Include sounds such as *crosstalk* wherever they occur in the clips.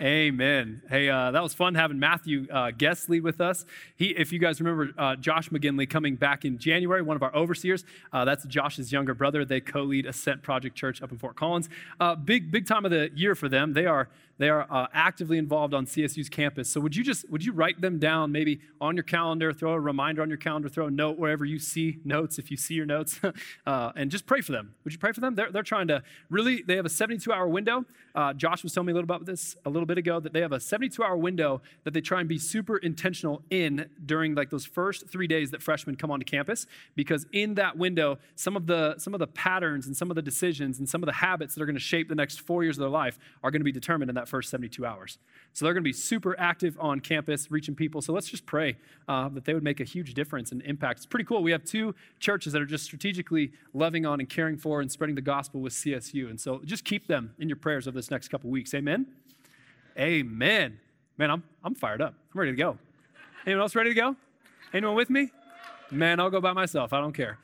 Amen. Hey, uh, that was fun having Matthew uh, Gessley with us. He, if you guys remember uh, Josh McGinley coming back in January, one of our overseers, uh, that's Josh's younger brother. They co-lead Ascent Project Church up in Fort Collins. Uh, big, big time of the year for them. They are they are uh, actively involved on CSU's campus. So would you just would you write them down maybe on your calendar, throw a reminder on your calendar, throw a note wherever you see notes if you see your notes, *laughs* and just pray for them. Would you pray for them? They're, they're trying to really. They have a 72 hour window. Josh was telling me a little about this a little bit ago that they have a 72 hour window that they try and be super intentional in during like those first three days that freshmen come onto campus because in that window some of the some of the patterns and some of the decisions and some of the habits that are going to shape the next four years of their life are going to be determined in that first 72 hours. So they're going to be super active on campus, reaching people. So let's just pray uh, that they would make a huge difference and impact. It's pretty cool. We have two churches that are just strategically loving on and caring for and spreading the gospel with CSU. And so just keep them in your prayers over this next couple weeks. Amen. Amen. Man, I'm, I'm fired up. I'm ready to go. Anyone else ready to go? Anyone with me? Man, I'll go by myself. I don't care.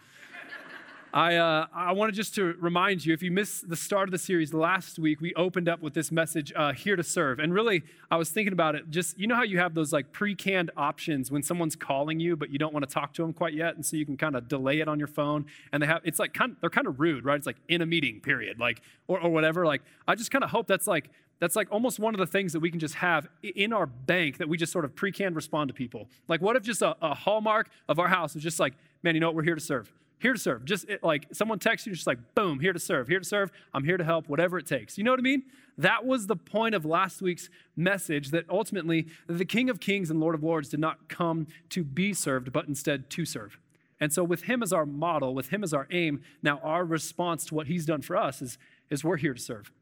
I, uh, I wanted just to remind you if you missed the start of the series last week, we opened up with this message, uh, Here to Serve. And really, I was thinking about it. Just, you know how you have those like pre canned options when someone's calling you, but you don't want to talk to them quite yet. And so you can kind of delay it on your phone. And they have, it's like, kind of, they're kind of rude, right? It's like in a meeting, period. Like, or, or whatever. Like, I just kind of hope that's like, that's like almost one of the things that we can just have in our bank that we just sort of pre-canned respond to people. Like, what if just a, a hallmark of our house is just like, man, you know what? We're here to serve here to serve. Just it, like someone texts you, just like, boom, here to serve, here to serve. I'm here to help, whatever it takes. You know what I mean? That was the point of last week's message that ultimately the King of Kings and Lord of Lords did not come to be served, but instead to serve. And so, with him as our model, with him as our aim, now our response to what he's done for us is, is we're here to serve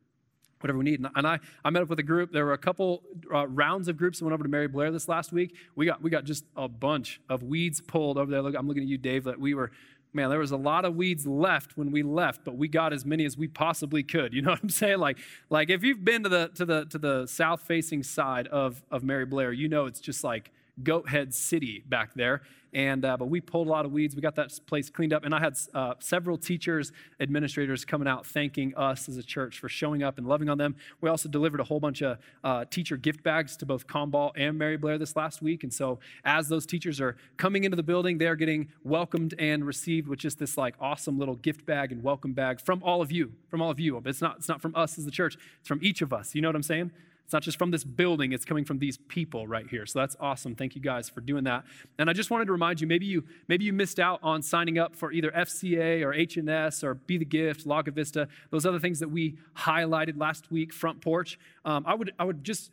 whatever we need. And I, I met up with a group. There were a couple uh, rounds of groups that went over to Mary Blair this last week. We got, we got just a bunch of weeds pulled over there. Look, I'm looking at you, Dave, that we were man, there was a lot of weeds left when we left, but we got as many as we possibly could. You know what I'm saying? Like, like if you've been to the to the to the south facing side of of Mary Blair, you know it's just like goat head city back there. And uh, but we pulled a lot of weeds. We got that place cleaned up, and I had uh, several teachers, administrators coming out thanking us as a church for showing up and loving on them. We also delivered a whole bunch of uh, teacher gift bags to both Comball and Mary Blair this last week. And so as those teachers are coming into the building, they are getting welcomed and received with just this like awesome little gift bag and welcome bag from all of you, from all of you. It's not it's not from us as the church. It's from each of us. You know what I'm saying? It's not just from this building, it's coming from these people right here. So that's awesome. Thank you guys for doing that. And I just wanted to remind you, maybe you maybe you missed out on signing up for either FCA or HNS or Be the Gift, Lago Vista, those other things that we highlighted last week, front porch. Um, I would I would just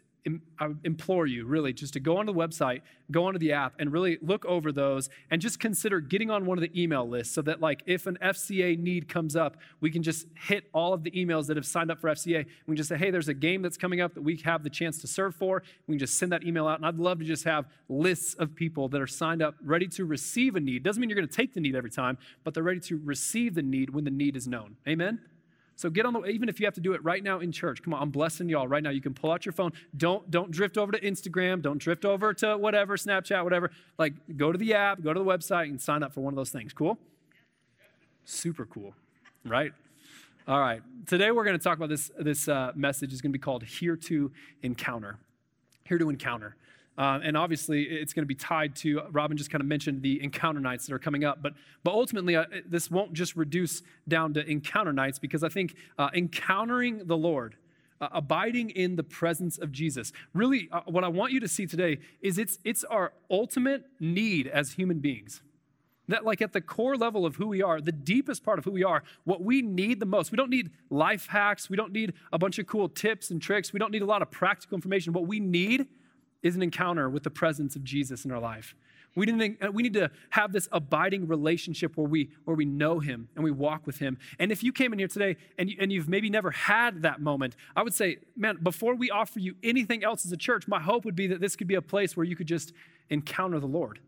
I implore you really just to go onto the website, go onto the app, and really look over those and just consider getting on one of the email lists so that, like, if an FCA need comes up, we can just hit all of the emails that have signed up for FCA. We can just say, hey, there's a game that's coming up that we have the chance to serve for. We can just send that email out. And I'd love to just have lists of people that are signed up, ready to receive a need. Doesn't mean you're going to take the need every time, but they're ready to receive the need when the need is known. Amen? So get on the even if you have to do it right now in church. Come on, I'm blessing y'all right now. You can pull out your phone. Don't don't drift over to Instagram. Don't drift over to whatever, Snapchat, whatever. Like go to the app, go to the website, and sign up for one of those things. Cool? Super cool, right? All right. Today we're going to talk about this. This uh, message is going to be called "Here to Encounter." Here to encounter. Uh, and obviously, it's going to be tied to, Robin just kind of mentioned the encounter nights that are coming up. But, but ultimately, uh, this won't just reduce down to encounter nights because I think uh, encountering the Lord, uh, abiding in the presence of Jesus, really, uh, what I want you to see today is it's, it's our ultimate need as human beings. That, like, at the core level of who we are, the deepest part of who we are, what we need the most. We don't need life hacks. We don't need a bunch of cool tips and tricks. We don't need a lot of practical information. What we need is an encounter with the presence of Jesus in our life. We to, we need to have this abiding relationship where we, where we know him and we walk with him. And if you came in here today and, you, and you've maybe never had that moment, I would say, man, before we offer you anything else as a church, my hope would be that this could be a place where you could just encounter the Lord.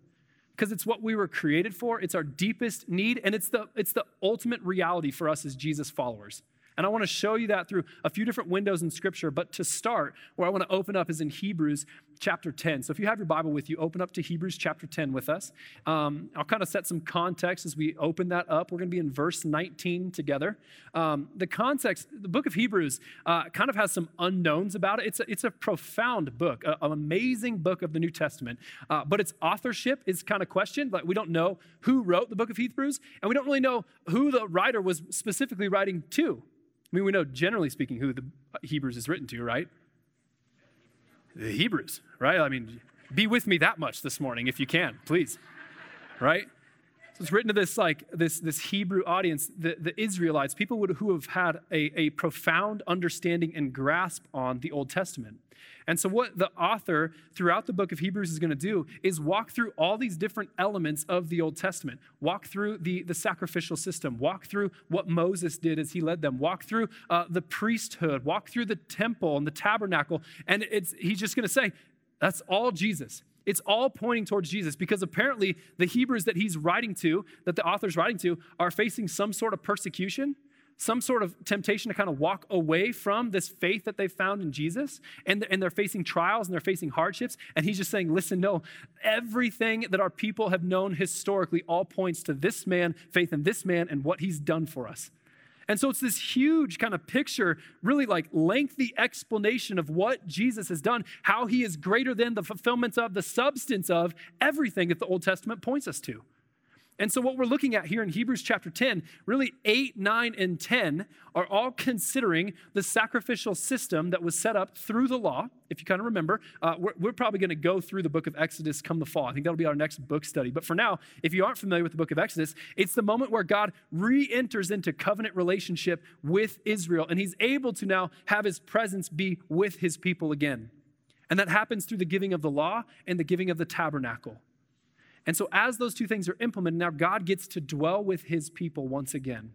because it's what we were created for. It's our deepest need, and it's the, it's the ultimate reality for us as Jesus followers. And I want to show you that through a few different windows in Scripture. But to start, where I want to open up is in Hebrews chapter 10. So if you have your Bible with you, open up to Hebrews chapter 10 with us. Um, I'll kind of set some context as we open that up. We're going to be in verse 19 together. Um, the context, the book of Hebrews uh, kind of has some unknowns about it. It's a, it's a profound book, a, an amazing book of the New Testament. Uh, but its authorship is kind of questioned. Like we don't know who wrote the book of Hebrews, and we don't really know who the writer was specifically writing to. I mean, we know generally speaking who the Hebrews is written to, right? The Hebrews, right? I mean, be with me that much this morning if you can, please. Right? So it's written to this like this, this Hebrew audience, the, the Israelites, people would, who have had a, a profound understanding and grasp on the Old Testament. And so, what the author throughout the book of Hebrews is going to do is walk through all these different elements of the Old Testament, walk through the, the sacrificial system, walk through what Moses did as he led them, walk through uh, the priesthood, walk through the temple and the tabernacle. And it's, he's just going to say, that's all Jesus. It's all pointing towards Jesus because apparently the Hebrews that he's writing to, that the author's writing to, are facing some sort of persecution some sort of temptation to kind of walk away from this faith that they found in Jesus. And, and they're facing trials and they're facing hardships. And he's just saying, listen, no, everything that our people have known historically all points to this man, faith in this man, and what he's done for us. And so it's this huge kind of picture, really like lengthy explanation of what Jesus has done, how he is greater than the fulfillment of, the substance of everything that the Old Testament points us to. And so, what we're looking at here in Hebrews chapter 10, really 8, 9, and 10 are all considering the sacrificial system that was set up through the law. If you kind of remember, uh, we're, we're, probably going to go through the book of Exodus come the fall. I think that'll be our next book study. But for now, if you aren't familiar with the book of Exodus, it's the moment where God re enters into covenant relationship with Israel, and he's able to now have his presence be with his people again. And that happens through the giving of the law and the giving of the tabernacle. And so, as those two things are implemented, now God gets to dwell with his people once again.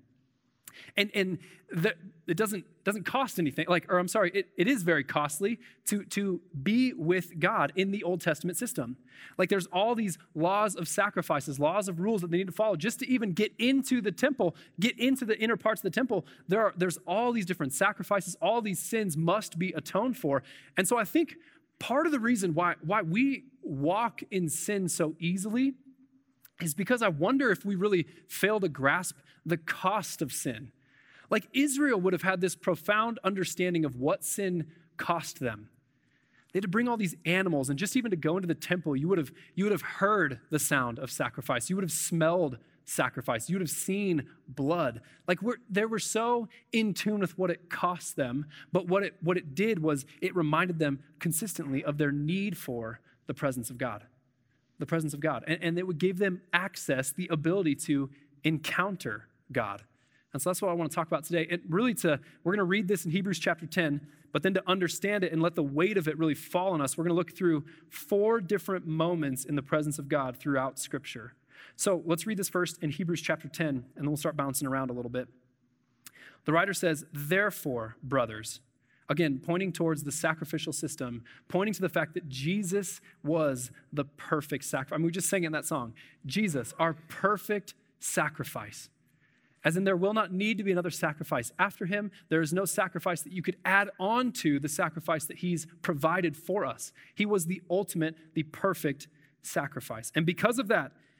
And, and the, it doesn't, doesn't cost anything. Like, or I'm sorry, it, it is very costly to, to be with God in the Old Testament system. Like, there's all these laws of sacrifices, laws of rules that they need to follow just to even get into the temple, get into the inner parts of the temple. There are, there's all these different sacrifices, all these sins must be atoned for. And so, I think part of the reason why, why we walk in sin so easily is because I wonder if we really fail to grasp the cost of sin. Like Israel would have had this profound understanding of what sin cost them. They had to bring all these animals, and just even to go into the temple, you would have, you would have heard the sound of sacrifice. You would have smelled sacrifice. You would have seen blood. Like we're, they were so in tune with what it cost them, but what it, what it did was it reminded them consistently of their need for the presence of God. The presence of God. And, and it would give them access, the ability to encounter God. And so that's what I want to talk about today. And really, to we're going to read this in Hebrews chapter 10, but then to understand it and let the weight of it really fall on us, we're going to look through four different moments in the presence of God throughout Scripture. So let's read this first in Hebrews chapter 10, and then we'll start bouncing around a little bit. The writer says, Therefore, brothers, again, pointing towards the sacrificial system, pointing to the fact that Jesus was the perfect sacrifice. I mean, we just sang in that song Jesus, our perfect sacrifice. As in, there will not need to be another sacrifice. After him, there is no sacrifice that you could add on to the sacrifice that he's provided for us. He was the ultimate, the perfect sacrifice. And because of that,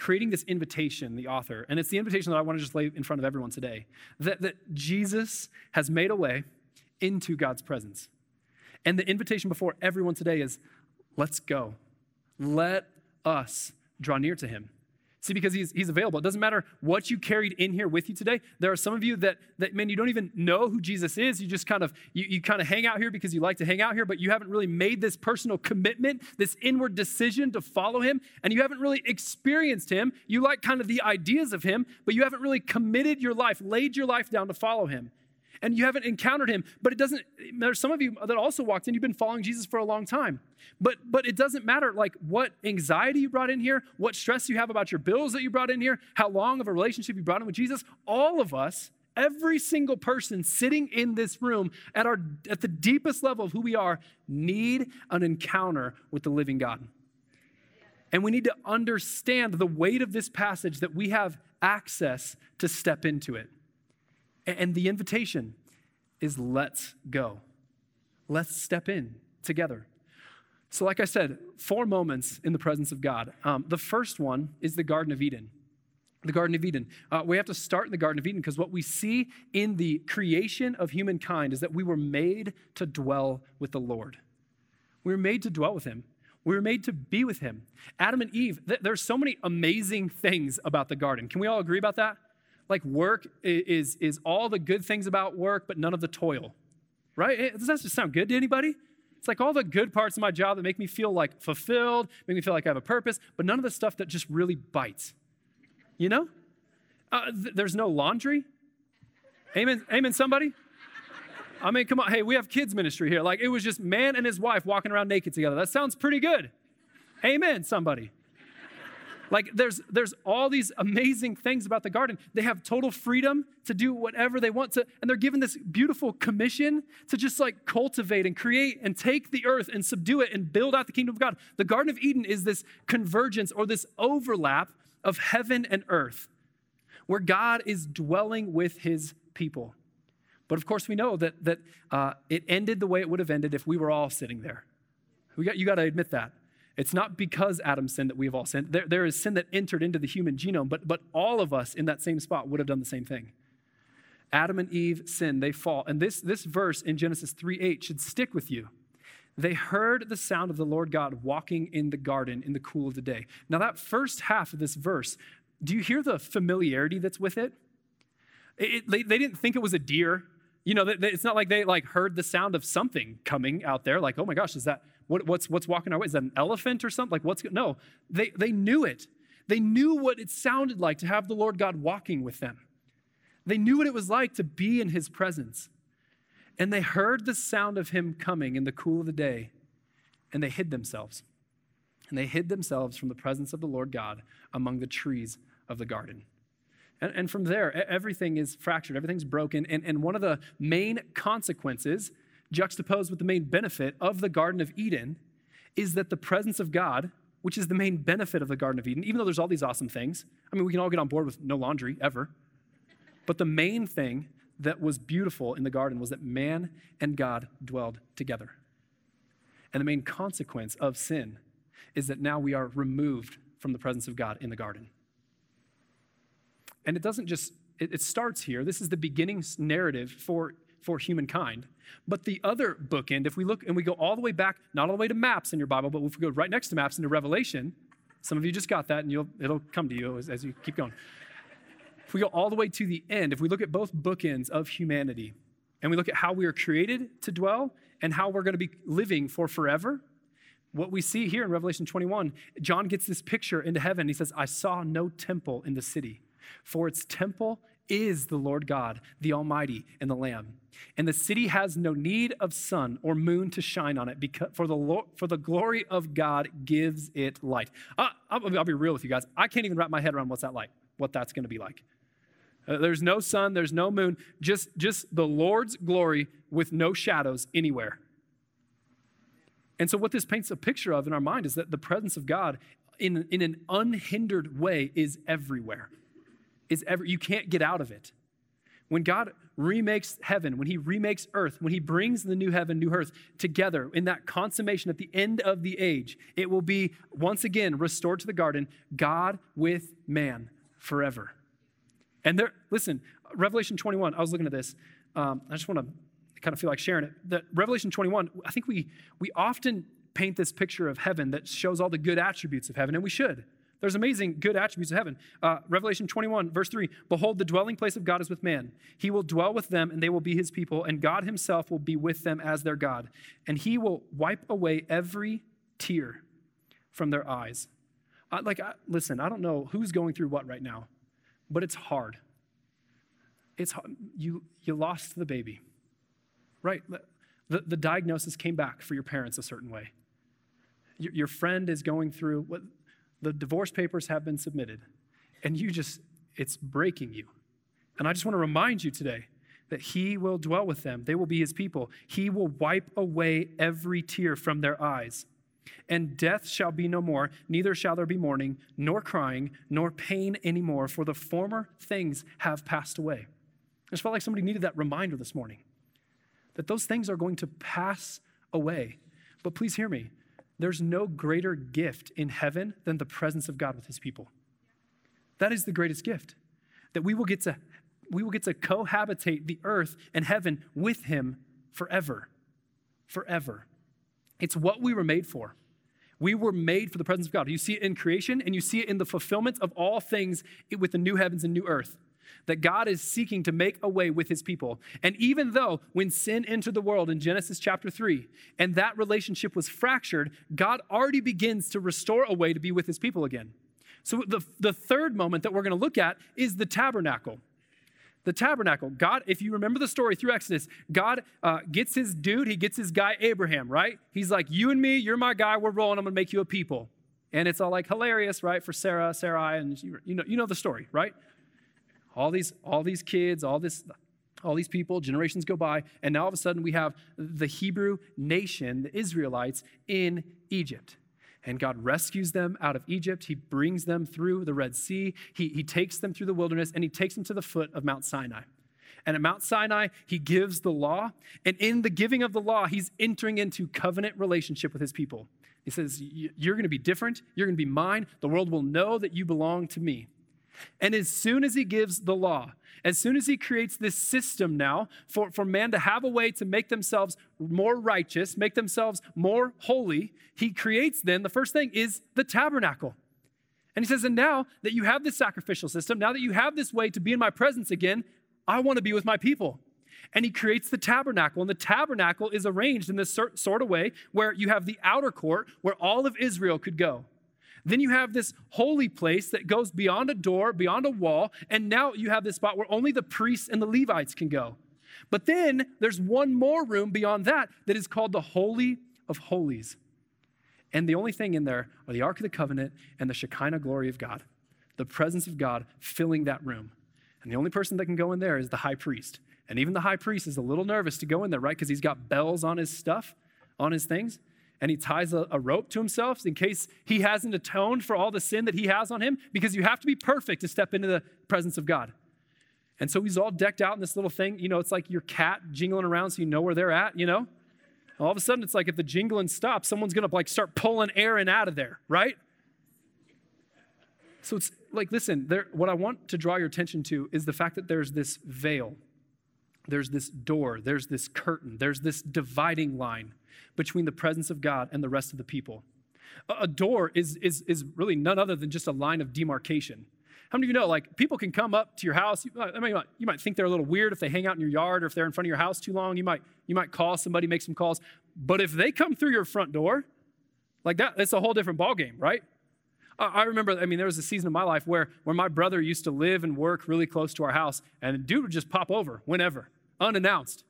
creating this invitation, the author, and it's the invitation that I want to just lay in front of everyone today that, that Jesus has made a way into God's presence. And the invitation before everyone today is let's go. Let us draw near to him. See, because he's, he's available. It doesn't matter what you carried in here with you today. There are some of you that, that man, you don't even know who Jesus is. You just kind of, you, you kind of hang out here because you like to hang out here, but you haven't really made this personal commitment, this inward decision to follow him, and you haven't really experienced him. You like kind of the ideas of him, but you haven't really committed your life, laid your life down to follow him and you haven't encountered him but it doesn't there's some of you that also walked in you've been following jesus for a long time. But but it doesn't matter like what anxiety you brought in here what stress you have about your bills that you brought in here how long of a relationship you brought in with jesus all of us every single person sitting in this room at our at the deepest level of who we are need an encounter with the living god. And we need to understand the weight of this passage that we have access to step into it and the invitation is let's go. Let's step in together. So, like I said, four moments in the presence of God. Um, the first one is the Garden of Eden. The Garden of Eden. Uh, we have to start in the Garden of Eden because what we see in the creation of humankind is that we were made to dwell with the Lord. We were made to dwell with Him. We were made to be with Him. Adam and Eve, th- there's so many amazing things about the garden. Can we all agree about that? Like work is, is all the good things about work, but none of the toil, right? Does that just sound good to anybody? It's like all the good parts of my job that make me feel like fulfilled, make me feel like I have a purpose, but none of the stuff that just really bites. You know? Uh, th- there's no laundry. Amen, amen, somebody? I mean, come on. Hey, we have kids' ministry here. Like, it was just man and his wife walking around naked together. That sounds pretty good. Amen, somebody. Like there's there's all these amazing things about the garden. They have total freedom to do whatever they want to, and they're given this beautiful commission to just like cultivate and create and take the earth and subdue it and build out the kingdom of God. The Garden of Eden is this convergence or this overlap of heaven and earth, where God is dwelling with his people. But of course, we know that, that uh, it ended the way it would have ended if we were all sitting there. We got, you got to admit that. It's not because Adam sinned that we have all sinned. There, there is sin that entered into the human genome, but, but all of us in that same spot would have done the same thing. Adam and Eve sin, they fall. And this, this verse in Genesis 3 8 should stick with you. They heard the sound of the Lord God walking in the garden in the cool of the day. Now, that first half of this verse, do you hear the familiarity that's with it? it, they didn't think it was a deer. You know, it's not like they like heard the sound of something coming out there, like, oh my gosh, is that what, what's, what's walking our way? Is that an elephant or something? Like, what's, no, they, they knew it. They knew what it sounded like to have the Lord God walking with them. They knew what it was like to be in his presence. And they heard the sound of him coming in the cool of the day, and they hid themselves. And they hid themselves from the presence of the Lord God among the trees of the garden. And, and from there, everything is fractured, everything's broken. And, and one of the main consequences juxtaposed with the main benefit of the Garden of Eden is that the presence of God, which is the main benefit of the Garden of Eden, even though there's all these awesome things, I mean, we can all get on board with no laundry ever. But the main thing that was beautiful in the garden was that man and God dwelled together. And the main consequence of sin is that now we are removed from the presence of God in the garden. And it doesn't just, it, starts here. This is the beginning narrative for for humankind. But the other bookend, if we look and we go all the way back, not all the way to maps in your Bible, but if we go right next to maps into Revelation, some of you just got that and you'll, it'll come to you as, as you keep going. If we go all the way to the end, if we look at both bookends of humanity and we look at how we are created to dwell and how we're going to be living for forever, what we see here in Revelation 21, John gets this picture into heaven. He says, I saw no temple in the city, for its temple is the Lord God, the Almighty, and the Lamb. And the city has no need of sun or moon to shine on it, because, for, the, for the glory of God gives it light. Uh, I'll, I'll, be real with you guys. I can't even wrap my head around what's that like, what that's going to be like. Uh, there's no sun, there's no moon, just, just the Lord's glory with no shadows anywhere. And so, what this paints a picture of in our mind is that the presence of God in, in an unhindered way is everywhere is ever, you can't get out of it. When God remakes heaven, when He remakes earth, when He brings the new heaven, new earth together in that consummation at the end of the age, it will be once again restored to the garden, God with man forever. And there, listen, Revelation 21, I was looking at this. Um, I just want to kind of feel like sharing it. That Revelation 21, I think we, we often paint this picture of heaven that shows all the good attributes of heaven, and we should. There's amazing good attributes of heaven. Uh, Revelation 21, verse 3 Behold, the dwelling place of God is with man. He will dwell with them, and they will be his people, and God himself will be with them as their God. And he will wipe away every tear from their eyes. I, like, I, listen, I don't know who's going through what right now, but it's hard. It's hard. You, you lost the baby, right? The, the diagnosis came back for your parents a certain way. Your, your friend is going through what the divorce papers have been submitted, and you just, it's breaking you. And I just want to remind you today that he will dwell with them. They will be his people. He will wipe away every tear from their eyes. And death shall be no more, neither shall there be mourning, nor crying, nor pain anymore, for the former things have passed away. I just felt like somebody needed that reminder this morning that those things are going to pass away. But please hear me there's no greater gift in heaven than the presence of God with his people. That is the greatest gift. That we will get to we will get to cohabitate the earth and heaven with him forever. Forever. It's what we were made for. We were made for the presence of God. You see it in creation and you see it in the fulfillment of all things with the new heavens and new earth that God is seeking to make a way with his people. And even though when sin entered the world in Genesis chapter 3 and that relationship was fractured, God already begins to restore a way to be with his people again. So the, the third moment that we're going to look at is the tabernacle. The tabernacle. God, if you remember the story through Exodus, God uh, gets his dude, he gets his guy Abraham, right? He's like, You and me, you're my guy, we're rolling, I'm gonna make you a people. And it's all like hilarious, right? For Sarah, Sarai, and you, you know, you know the story, right? All these, all these kids, all this, all these people, generations go by, and now all of a sudden we have the Hebrew nation, the Israelites, in Egypt. And God rescues them out of Egypt. He brings them through the Red Sea. He, he takes them through the wilderness, and He takes them to the foot of Mount Sinai. And at Mount Sinai, He gives the law. And in the giving of the law, He's entering into covenant relationship with His people. He says, You're going to be different. You're going to be mine. The world will know that you belong to me. And as soon as he gives the law, as soon as he creates this system now for, for man to have a way to make themselves more righteous, make themselves more holy, he creates then the first thing is the tabernacle. And he says, And now that you have this sacrificial system, now that you have this way to be in my presence again, I want to be with my people. And he creates the tabernacle. And the tabernacle is arranged in this sort of way where you have the outer court where all of Israel could go. Then you have this holy place that goes beyond a door, beyond a wall, and now you have this spot where only the priests and the Levites can go. But then there's one more room beyond that that is called the Holy of Holies. And the only thing in there are the Ark of the Covenant and the Shekinah glory of God, the presence of God filling that room. And the only person that can go in there is the high priest. And even the high priest is a little nervous to go in there, right? Because he's got bells on his stuff, on his things and he ties a, a, rope to himself in case he hasn't atoned for all the sin that he has on him, because you have to be perfect to step into the presence of God. And so he's all decked out in this little thing. You know, it's like your cat jingling around so you know where they're at, you know? All of a sudden, it's like if the jingling stops, someone's gonna like start pulling Aaron out of there, right? So it's like, listen, there, what I want to draw your attention to is the fact that there's this veil, there's this door, there's this curtain, there's this dividing line between the presence of God and the rest of the people. A door is, is, is really none other than just a line of demarcation. How many of you know, like, people can come up to your house? You, I mean, you might think they're a little weird if they hang out in your yard or if they're in front of your house too long. You might, you might call somebody, make some calls. But if they come through your front door, like that, it's a whole different ballgame, right? I remember, I mean, there was a season of my life where, where my brother used to live and work really close to our house, and the dude would just pop over whenever, unannounced.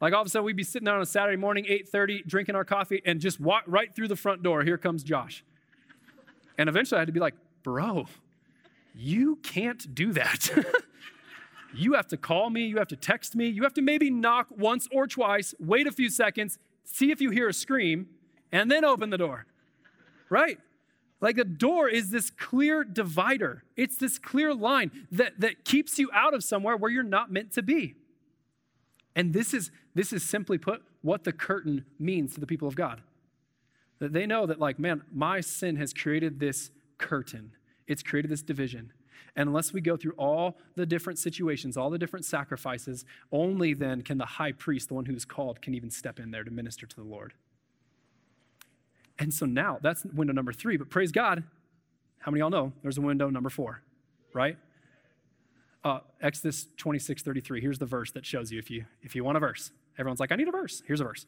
Like all of a sudden we'd be sitting down on a Saturday morning, 8:30, drinking our coffee, and just walk right through the front door. Here comes Josh. And eventually I had to be like, bro, you can't do that. *laughs* you have to call me, you have to text me, you have to maybe knock once or twice, wait a few seconds, see if you hear a scream, and then open the door. Right? Like the door is this clear divider. It's this clear line that, that keeps you out of somewhere where you're not meant to be. And this is, this is simply put what the curtain means to the people of God. That they know that, like, man, my sin has created this curtain, it's created this division. And unless we go through all the different situations, all the different sacrifices, only then can the high priest, the one who's called, can even step in there to minister to the Lord. And so now, that's window number three. But praise God, How many y'all know there's a window number four, right? Uh, Exodus 26, 33. Here's the verse that shows you if you if you want a verse. Everyone's like, I need a verse. Here's a verse.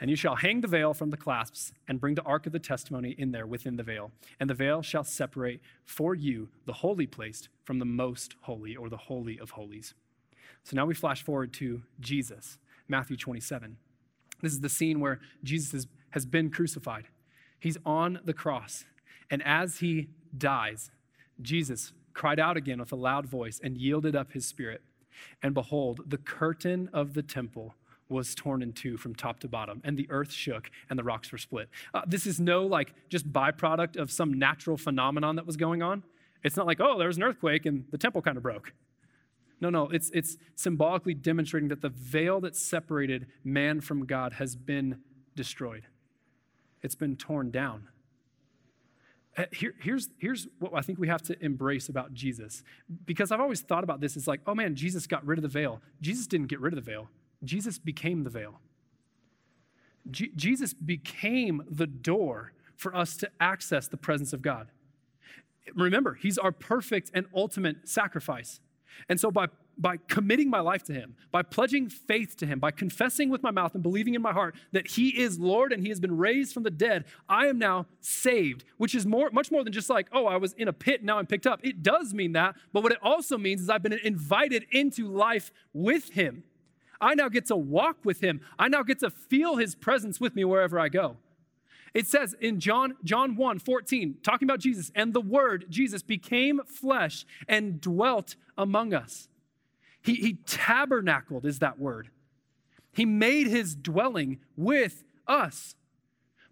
And you shall hang the veil from the clasps and bring the ark of the testimony in there within the veil. And the veil shall separate for you the holy place from the most holy or the holy of holies. So now we flash forward to Jesus, Matthew 27. This is the scene where Jesus is, has been crucified. He's on the cross. And as he dies, Jesus cried out again with a loud voice and yielded up his spirit. And behold, the curtain of the temple was torn in two from top to bottom, and the earth shook and the rocks were split. Uh, this is no like just byproduct of some natural phenomenon that was going on. It's not like, oh, there was an earthquake and the temple kind of broke. No, no, it's, it's symbolically demonstrating that the veil that separated man from God has been destroyed, it's been torn down. Uh, here, here's, here's what I think we have to embrace about Jesus. Because I've always thought about this as like, oh man, Jesus got rid of the veil. Jesus didn't get rid of the veil, Jesus became the veil. Jesus became the door for us to access the presence of God. Remember, He's our perfect and ultimate sacrifice. And so, by, by committing my life to Him, by pledging faith to Him, by confessing with my mouth and believing in my heart that He is Lord and He has been raised from the dead, I am now saved, which is more, much more than just like, oh, I was in a pit, now I'm picked up. It does mean that, but what it also means is I've been invited into life with Him. I now get to walk with him. I now get to feel his presence with me wherever I go. It says in John, John 1 14, talking about Jesus, and the word, Jesus, became flesh and dwelt among us. He, he tabernacled, is that word. He made his dwelling with us.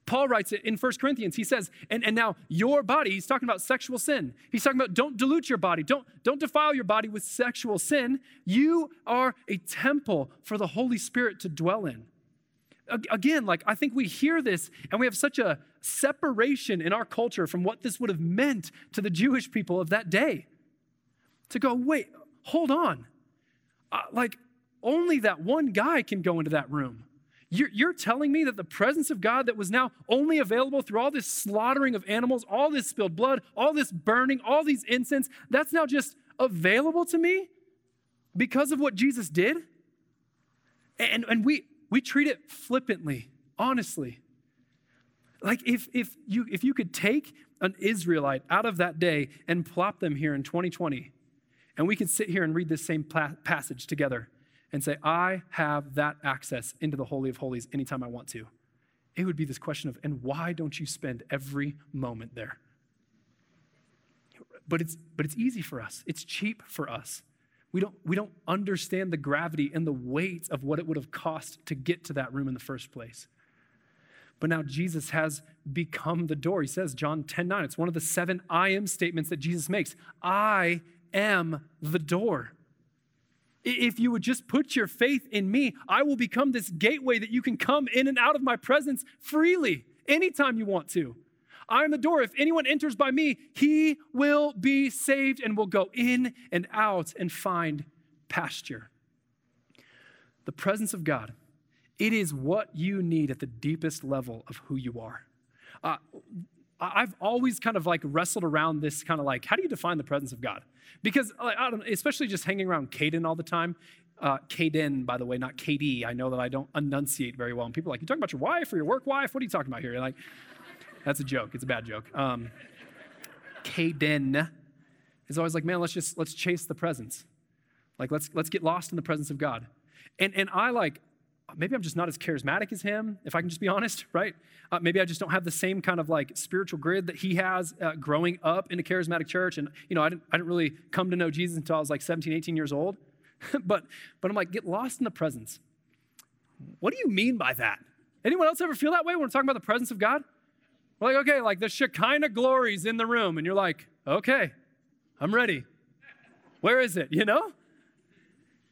Paul writes it in 1 Corinthians. He says, and, and now your body, he's talking about sexual sin. He's talking about don't dilute your body, don't, don't defile your body with sexual sin. You are a temple for the Holy Spirit to dwell in. Again, like I think we hear this and we have such a separation in our culture from what this would have meant to the Jewish people of that day. To go, wait, hold on. Like, only that one guy can go into that room. You're, you're, telling me that the presence of God that was now only available through all this slaughtering of animals, all this spilled blood, all this burning, all these incense, that's now just available to me because of what Jesus did? And, and we, we treat it flippantly, honestly. Like if, if, you, if you could take an Israelite out of that day and plop them here in 2020, and we could sit here and read this same passage together and say, I have that access into the Holy of Holies anytime I want to, it would be this question of, and why don't you spend every moment there? But it's, but it's easy for us, it's cheap for us. We don't, we don't understand the gravity and the weight of what it would have cost to get to that room in the first place. But now Jesus has become the door. He says, John 10 9, it's one of the seven I am statements that Jesus makes. I am the door. If you would just put your faith in me, I will become this gateway that you can come in and out of my presence freely anytime you want to. I am the door. If anyone enters by me, he will be saved and will go in and out and find pasture. The presence of God, it is what you need at the deepest level of who you are. Uh, I've always kind of like wrestled around this kind of like, how do you define the presence of God? Because I don't, especially just hanging around Caden all the time. Uh, Caden, by the way, not KD. I know that I don't enunciate very well. And people are like, you talking about your wife or your work wife? What are you talking about here? You're like, that's a joke. It's a bad joke. Um, Caden is always like, man, let's just let's chase the presence. Like let's let's get lost in the presence of God. And and I like maybe I'm just not as charismatic as him, if I can just be *laughs* honest, right? Uh, maybe I just don't have the same kind of like spiritual grid that he has uh, growing up in a charismatic church. And, you know, I didn't, I didn't really come to know Jesus until I was like 17, 18 years old. *laughs* but, but I'm like, get lost in the presence. What do you mean by that? Anyone else ever feel that way when we're talking about the presence of God? We're like, okay, like the Shekinah glory's in the room. And you're like, okay, I'm ready. Where is it? You know?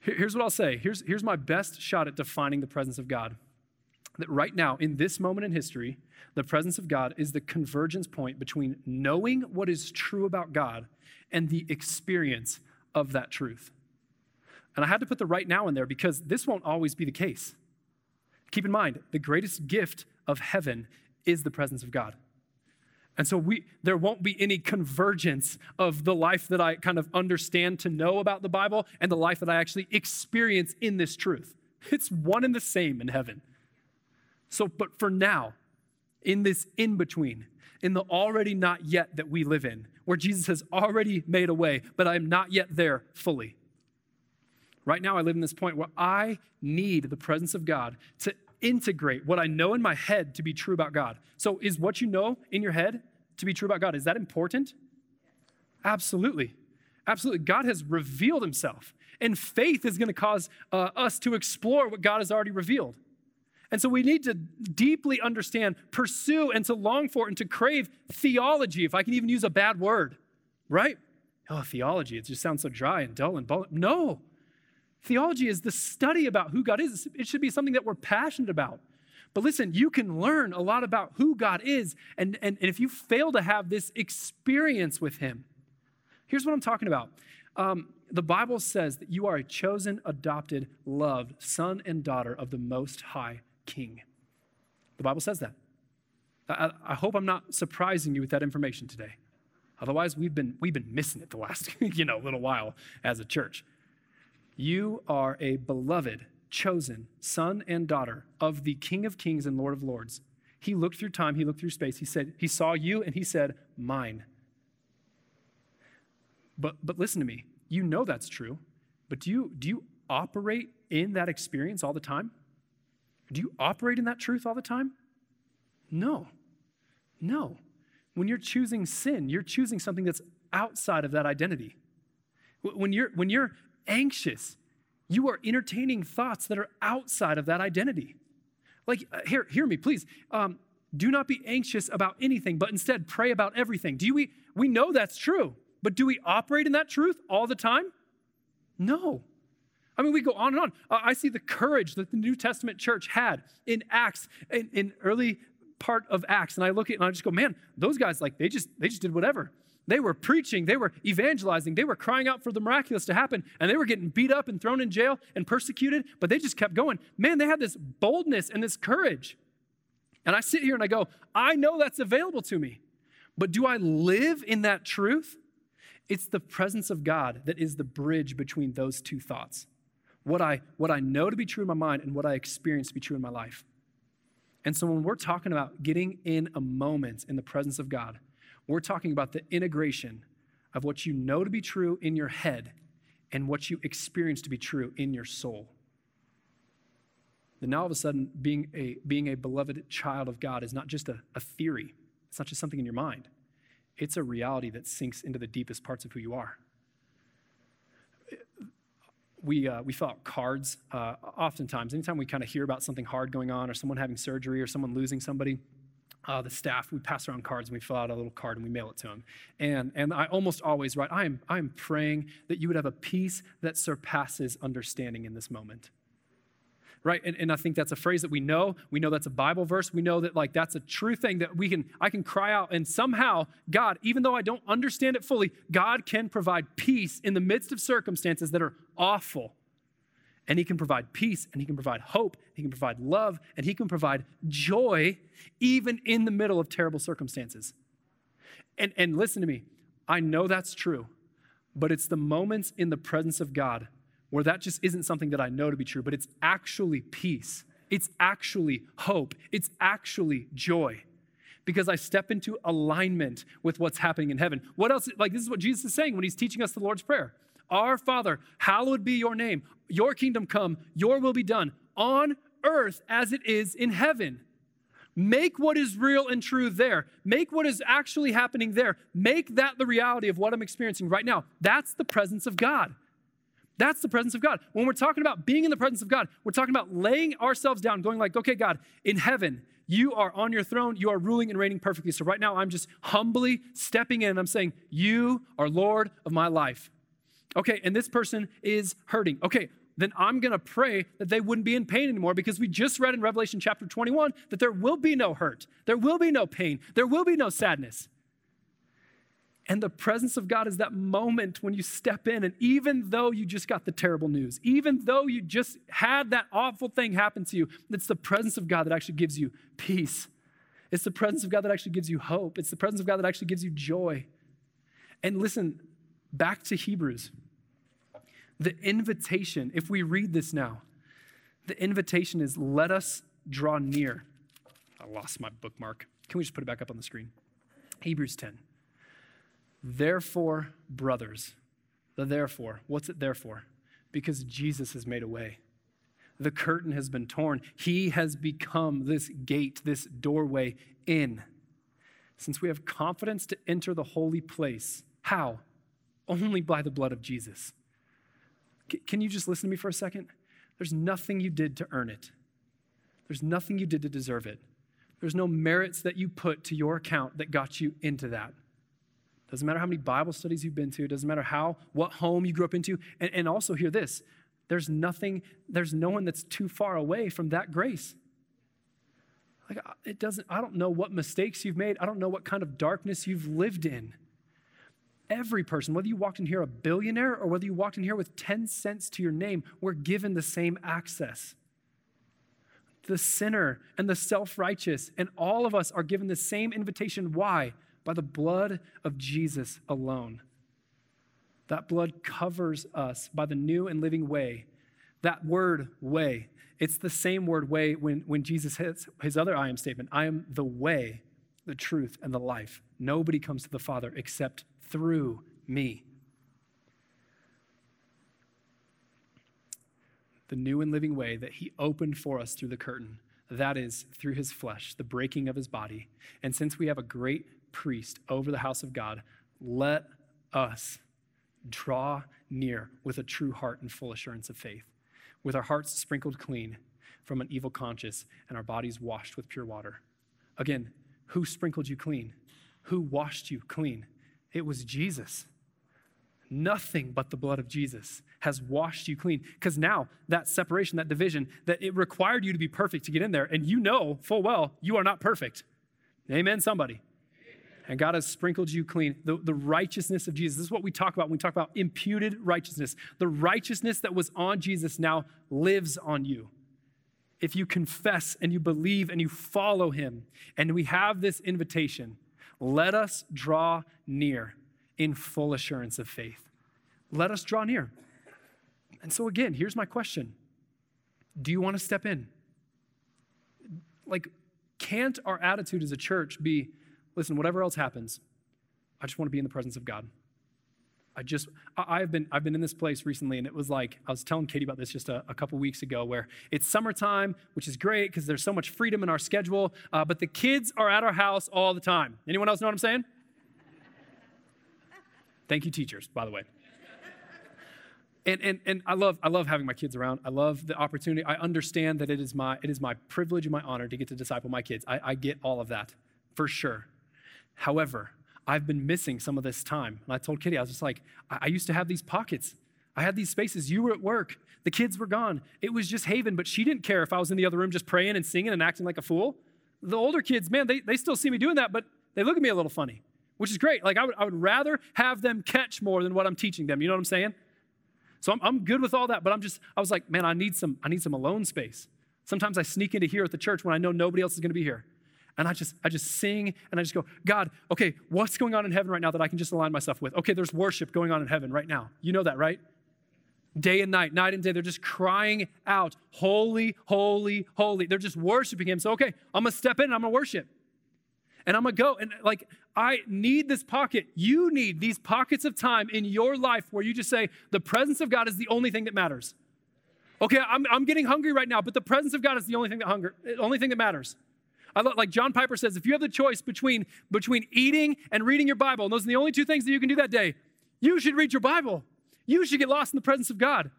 Here's what I'll say. Here's, here's my best shot at defining the presence of God. That right now, in this moment in history, the presence of God is the convergence point between knowing what is true about God and the experience of that truth. And I had to put the right now in there because this won't always be the case. Keep in mind, the greatest gift of heaven is the presence of God. And so we there won't be any convergence of the life that I kind of understand to know about the Bible and the life that I actually experience in this truth. It's one and the same in heaven. So but for now, in this in between, in the already not yet that we live in, where Jesus has already made a way, but I am not yet there fully. Right now, I live in this point where I need the presence of God to integrate what I know in my head to be true about God. So, is what you know in your head to be true about God, is that important? Absolutely. Absolutely. God has revealed himself, and faith is going to cause uh, us to explore what God has already revealed. And so we need to deeply understand, pursue, and to long for and to crave theology, if I can even use a bad word, right? Oh, theology, it just sounds so dry and dull and dull. No. Theology is the study about who God is. It should be something that we're passionate about. But listen, you can learn a lot about who God is. And, and, and if you fail to have this experience with Him, here's what I'm talking about. Um, the Bible says that you are a chosen, adopted, loved son and daughter of the Most High king. The Bible says that. I, I hope I'm not surprising you with that information today. Otherwise, we've been, we've been missing it the last *laughs* you know, little while as a church. You are a beloved, chosen son and daughter of the King of Kings and Lord of Lords. He looked through time, he looked through space. He said, He saw you and he said, Mine. But, but listen to me. You know that's true, but do you, do you operate in that experience all the time? Do you operate in that truth all the time? No. No. When you're choosing sin, you're choosing something that's outside of that identity. When you're, when you're anxious, you are entertaining thoughts that are outside of that identity. Like, uh, hear, hear me, please. Um, do not be anxious about anything, but instead pray about everything. Do we, we know that's true, but do we operate in that truth all the time? No. I mean, we go on and on. Uh, I see the courage that the New Testament church had in Acts, in, in early part of Acts, and I look at it and I just go, man, those guys, like, they just, they just did whatever. They were preaching, they were evangelizing, they were crying out for the miraculous to happen, and they were getting beat up and thrown in jail and persecuted, but they just kept going. Man, they had this boldness and this courage. And I sit here and I go, I know that's available to me, but do I live in that truth? It's the presence of God that is the bridge between those two thoughts what I, what I know to be true in my mind and what I experience to be true in my life. And so when we're talking about getting in a moment in the presence of God, we're talking about the integration of what you know to be true in your head and what you experience to be true in your soul. Then now all of a sudden, being a, being a beloved child of God is not just a, a theory, it's not just something in your mind, it's a reality that sinks into the deepest parts of who you are we, uh, we fill out cards uh, oftentimes. Anytime we kind of hear about something hard going on or someone having surgery or someone losing somebody, uh, the staff, we pass around cards and we fill out a little card and we mail it to them. And, and I almost always write, I am, I am praying that you would have a peace that surpasses understanding in this moment right? And, and I think that's a phrase that we know. We know that's a Bible verse. We know that like that's a true thing that we can, I can cry out and somehow God, even though I don't understand it fully, God can provide peace in the midst of circumstances that are awful. And he can provide peace and he can provide hope, he can provide love, and he can provide joy even in the middle of terrible circumstances. And, and listen to me, I know that's true, but it's the moments in the presence of God where that just isn't something that I know to be true, but it's actually peace. It's actually hope. It's actually joy because I step into alignment with what's happening in heaven. What else? Like, this is what Jesus is saying when he's teaching us the Lord's Prayer Our Father, hallowed be your name. Your kingdom come, your will be done on earth as it is in heaven. Make what is real and true there. Make what is actually happening there. Make that the reality of what I'm experiencing right now. That's the presence of God. That's the presence of God. When we're talking about being in the presence of God, we're talking about laying ourselves down, going like, okay, God, in heaven, you are on your throne, you are ruling and reigning perfectly. So right now, I'm just humbly stepping in and I'm saying, You are Lord of my life. Okay, and this person is hurting. Okay, then I'm going to pray that they wouldn't be in pain anymore because we just read in Revelation chapter 21 that there will be no hurt, there will be no pain, there will be no sadness. And the presence of God is that moment when you step in, and even though you just got the terrible news, even though you just had that awful thing happen to you, it's the presence of God that actually gives you peace. It's the presence of God that actually gives you hope. It's the presence of God that actually gives you joy. And listen, back to Hebrews. The invitation, if we read this now, the invitation is let us draw near. I lost my bookmark. Can we just put it back up on the screen? Hebrews 10. Therefore, brothers, the therefore, what's it there for? Because Jesus has made a way. The curtain has been torn. He has become this gate, this doorway in. Since we have confidence to enter the holy place, how? Only by the blood of Jesus. Can you just listen to me for a second? There's nothing you did to earn it. There's nothing you did to deserve it. There's no merits that you put to your account that got you into that. Doesn't matter how many Bible studies you've been to, doesn't matter how, what home you grew up into. And, and also hear this there's nothing, there's no one that's too far away from that grace. Like uh, it doesn't, I don't know what mistakes you've made. I don't know what kind of darkness you've lived in. Every person, whether you walked in here a billionaire or whether you walked in here with 10 cents to your name, we're given the same access the sinner and the self righteous, and all of us are given the same invitation. Why? By the blood of Jesus alone. That blood covers us by the new and living way. That word, way, it's the same word, way, when, when Jesus hits his other I am statement I am the way, the truth, and the life. Nobody comes to the Father except through me. the new and living way that he opened for us through the curtain. That is through his flesh, the breaking of his body. And since we have a great priest over the house of God, let us draw near with a true heart and full assurance of faith, with our hearts sprinkled clean from an evil conscience and our bodies washed with pure water. Again, who sprinkled you clean? Who washed you clean? It was Jesus. Nothing but the blood of Jesus has washed you clean. Because now that separation, that division, that it required you to be perfect to get in there, and you know full well you are not perfect. Amen, somebody. And God has sprinkled you clean. The, the righteousness of Jesus. This is what we talk about when we talk about imputed righteousness. The righteousness that was on Jesus now lives on you. If you confess and you believe and you follow him, and we have this invitation, let us draw near in full assurance of faith. Let us draw near. And so, again, here's my question Do you want to step in? Like, can't our attitude as a church be listen, whatever else happens, I just want to be in the presence of God? I just, I, have been, I've been in this place recently, and it was like, I was telling Katie about this just a, a couple weeks ago, where it's summertime, which is great because there's so much freedom in our schedule, uh, but the kids are at our house all the time. Anyone else know what I'm saying? Thank you, teachers, by the way. And, and, and I, love, I love having my kids around. I love the opportunity. I understand that it is my, it is my privilege and my honor to get to disciple my kids. I, I get all of that, for sure. However, I've been missing some of this time. And I told Kitty, I was just like, I, I used to have these pockets. I had these spaces. You were at work. The kids were gone. It was just haven, but she didn't care if I was in the other room just praying and singing and acting like a fool. The older kids, man, they, they still see me doing that, but they look at me a little funny which is great. Like, I would, I would rather have them catch more than what I'm teaching them. You know what I'm saying? So I'm, I'm good with all that, but I'm just, I was like, man, I need some, I need some alone space. Sometimes I sneak into here at the church when I know nobody else is going to be here. And I just, I just sing and I just go, God, okay, what's going on in heaven right now that I can just align myself with? Okay, there's worship going on in heaven right now. You know that, right? Day and night, night and day, they're just crying out, holy, holy, holy. They're just worshiping him. So, okay, I'm gonna step in and I'm gonna worship and I'm gonna go. And like, I need this pocket. You need these pockets of time in your life where you just say, the presence of God is the only thing that matters. Okay, I'm, I'm getting hungry right now, but the presence of God is the only thing that hunger, only thing that matters. I love, like John Piper says, if you have the choice between, between eating and reading your Bible, and those are the only two things that you can do that day, you should read your Bible. You should get lost in the presence of God.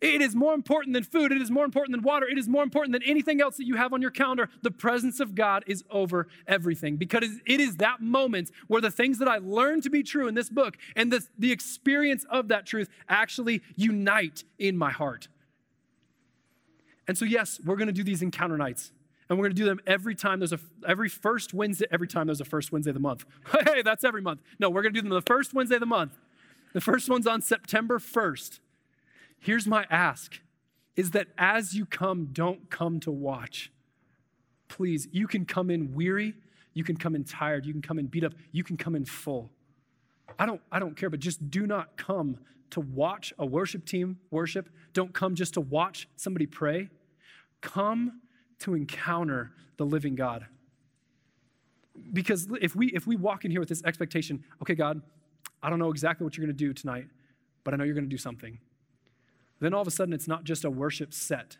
It is more important than food. It is more important than water. It is more important than anything else that you have on your calendar. The presence of God is over everything because it is that moment where the things that I learned to be true in this book and the, the experience of that truth actually unite in my heart. And so, yes, we're going to do these encounter nights. And we're going to do them every time there's a every first Wednesday, every time there's a first Wednesday of the month. *laughs* hey, that's every month. No, we're going to do them the first Wednesday of the month. The first one's on September 1st. Here's my ask is that as you come, don't come to watch. please, you can come in weary, you can come in tired, you can come in beat up, you can come in full. I don't, I don't care, but just do not come to watch a worship team worship. Don't come just to watch somebody pray. Come to encounter the living God. Because if we if we walk in here with this expectation, okay, God, I don't know exactly what you're going to do tonight, but I know you're going to do something. Then all of a sudden it's not just a worship set.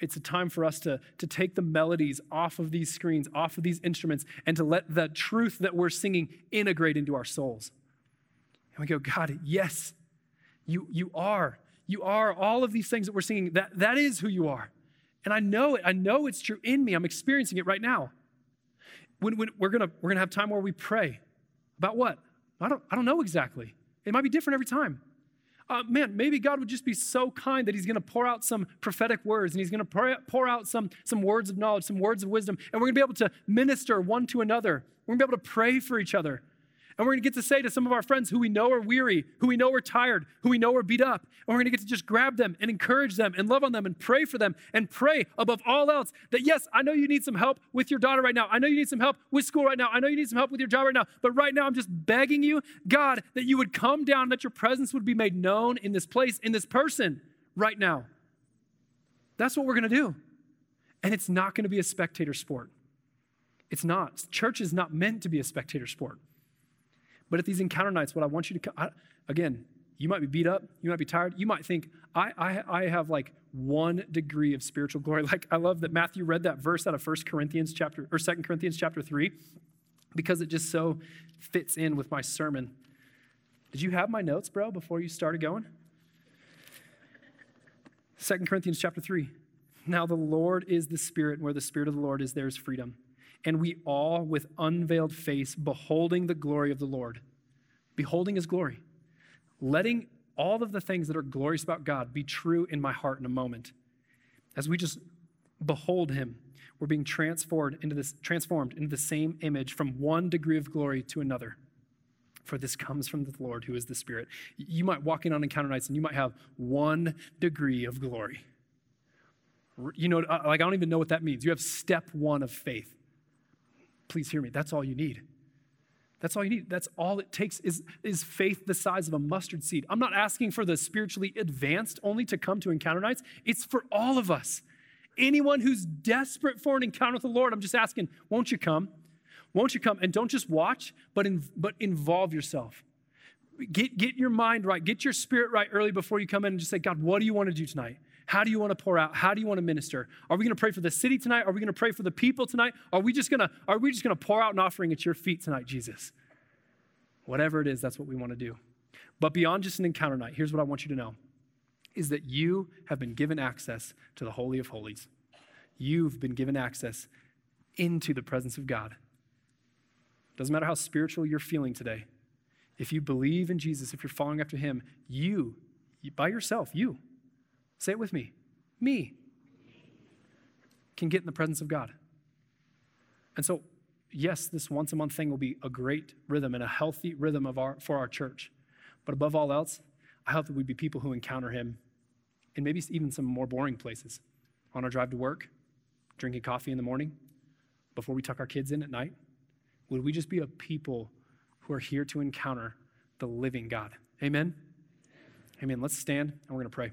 It's a time for us to, to take the melodies off of these screens, off of these instruments, and to let the truth that we're singing integrate into our souls. And we go, God, yes, you, you are. You are all of these things that we're singing. That, that is who you are. And I know it. I know it's true in me. I'm experiencing it right now. When, when we're going we're gonna have time where we pray. About what? I don't, I don't know exactly. It might be different every time. Uh, man, maybe God would just be so kind that He's going to pour out some prophetic words and He's going to pour, pour out some, some words of knowledge, some words of wisdom, and we're going to be able to minister one to another. We're going to be able to pray for each other. And we're going to get to say to some of our friends who we know are weary, who we know are tired, who we know are beat up, and we're going to get to just grab them and encourage them and love on them and pray for them and pray above all else that, yes, I know you need some help with your daughter right now. I know you need some help with school right now. I know you need some help with your job right now. But right now, I'm just begging you, God, that you would come down, that your presence would be made known in this place, in this person right now. That's what we're going to do. And it's not going to be a spectator sport. It's not. Church is not meant to be a spectator sport. But at these encounter nights, what I want you to, I, again, you might be beat up, you might be tired, you might think, I, I, I have like one degree of spiritual glory. *laughs* Like I love that Matthew read that verse out of 1 Corinthians chapter, or 2 Corinthians chapter 3, because it just so fits in with my sermon. Did you have my notes, bro, before you started going? 2 Corinthians chapter 3. Now the Lord is the Spirit, and where the Spirit of the Lord is, there is freedom and we all, with unveiled face, beholding the glory of the Lord, beholding his glory, letting all of the things that are glorious about God be true in my heart in a moment. As we just behold him, we're being transformed into this transformed into the same image from one degree of glory to another. For this comes from the Lord who is the Spirit. You might walk in on encounter nights and you might have one degree of glory. You know, like I don't even know what that means. You have step one of faith. Please hear me. That's all you need. That's all you need. That's all it takes is, is faith the size of a mustard seed. I'm not asking for the spiritually advanced only to come to encounter nights. It's for all of us. Anyone who's desperate for an encounter with the Lord, I'm just asking, won't you come? Won't you come? And don't just watch, but, in, but involve yourself. Get, get your mind right, get your spirit right early before you come in and just say, God, what do you want to do tonight? How do you want to pour out? How do you want to minister? Are we going to pray for the city tonight? Are we going to pray for the people tonight? Are we just going to are we just going to pour out an offering at your feet tonight, Jesus? Whatever it is, that's what we want to do. But beyond just an encounter night, here's what I want you to know is that you have been given access to the holy of holies. You've been given access into the presence of God. Doesn't matter how spiritual you're feeling today. If you believe in Jesus, if you're following after him, you, by yourself, you Say it with me. Me can get in the presence of God. And so, yes, this once a month thing will be a great rhythm and a healthy rhythm of our, for our church. But above all else, I hope that we'd be people who encounter Him in maybe even some more boring places on our drive to work, drinking coffee in the morning, before we tuck our kids in at night. Would we just be a people who are here to encounter the living God? Amen? Amen. Let's stand and we're going to pray.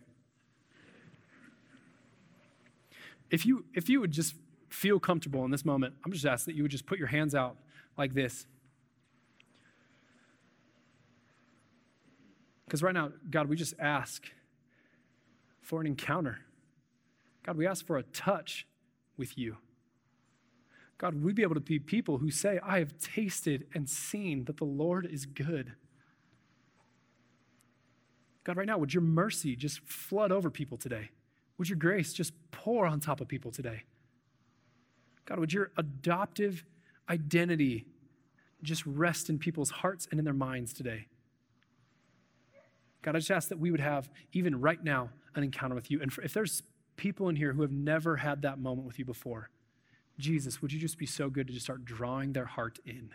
If you if you would just feel comfortable in this moment, I'm just asking that you would just put your hands out like this. Because right now, God, we just ask for an encounter. God, we ask for a touch with you. God, we'd be able to be people who say, I have tasted and seen that the Lord is good. God, right now, would your mercy just flood over people today? Would your grace just pour on top of people today? God, would your adoptive identity just rest in people's hearts and in their minds today? God, I just ask that we would have, even right now, an encounter with you. And if there's people in here who have never had that moment with you before, Jesus, would you just be so good to just start drawing their heart in?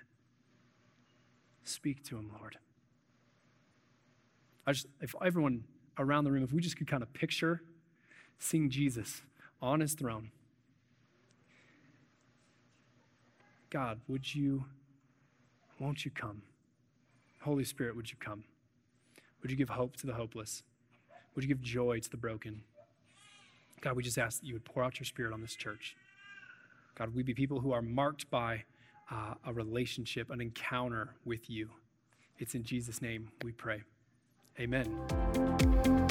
Speak to them, Lord. I just, if everyone around the room, if we just could kind of picture seeing Jesus on his throne. God, would you, won't you come? Holy Spirit, would you come? Would you give hope to the hopeless? Would you give joy to the broken? God, we just ask that you would pour out your spirit on this church. God, we be people who are marked by uh, a relationship, an encounter with you. It's in Jesus' name we pray. Amen.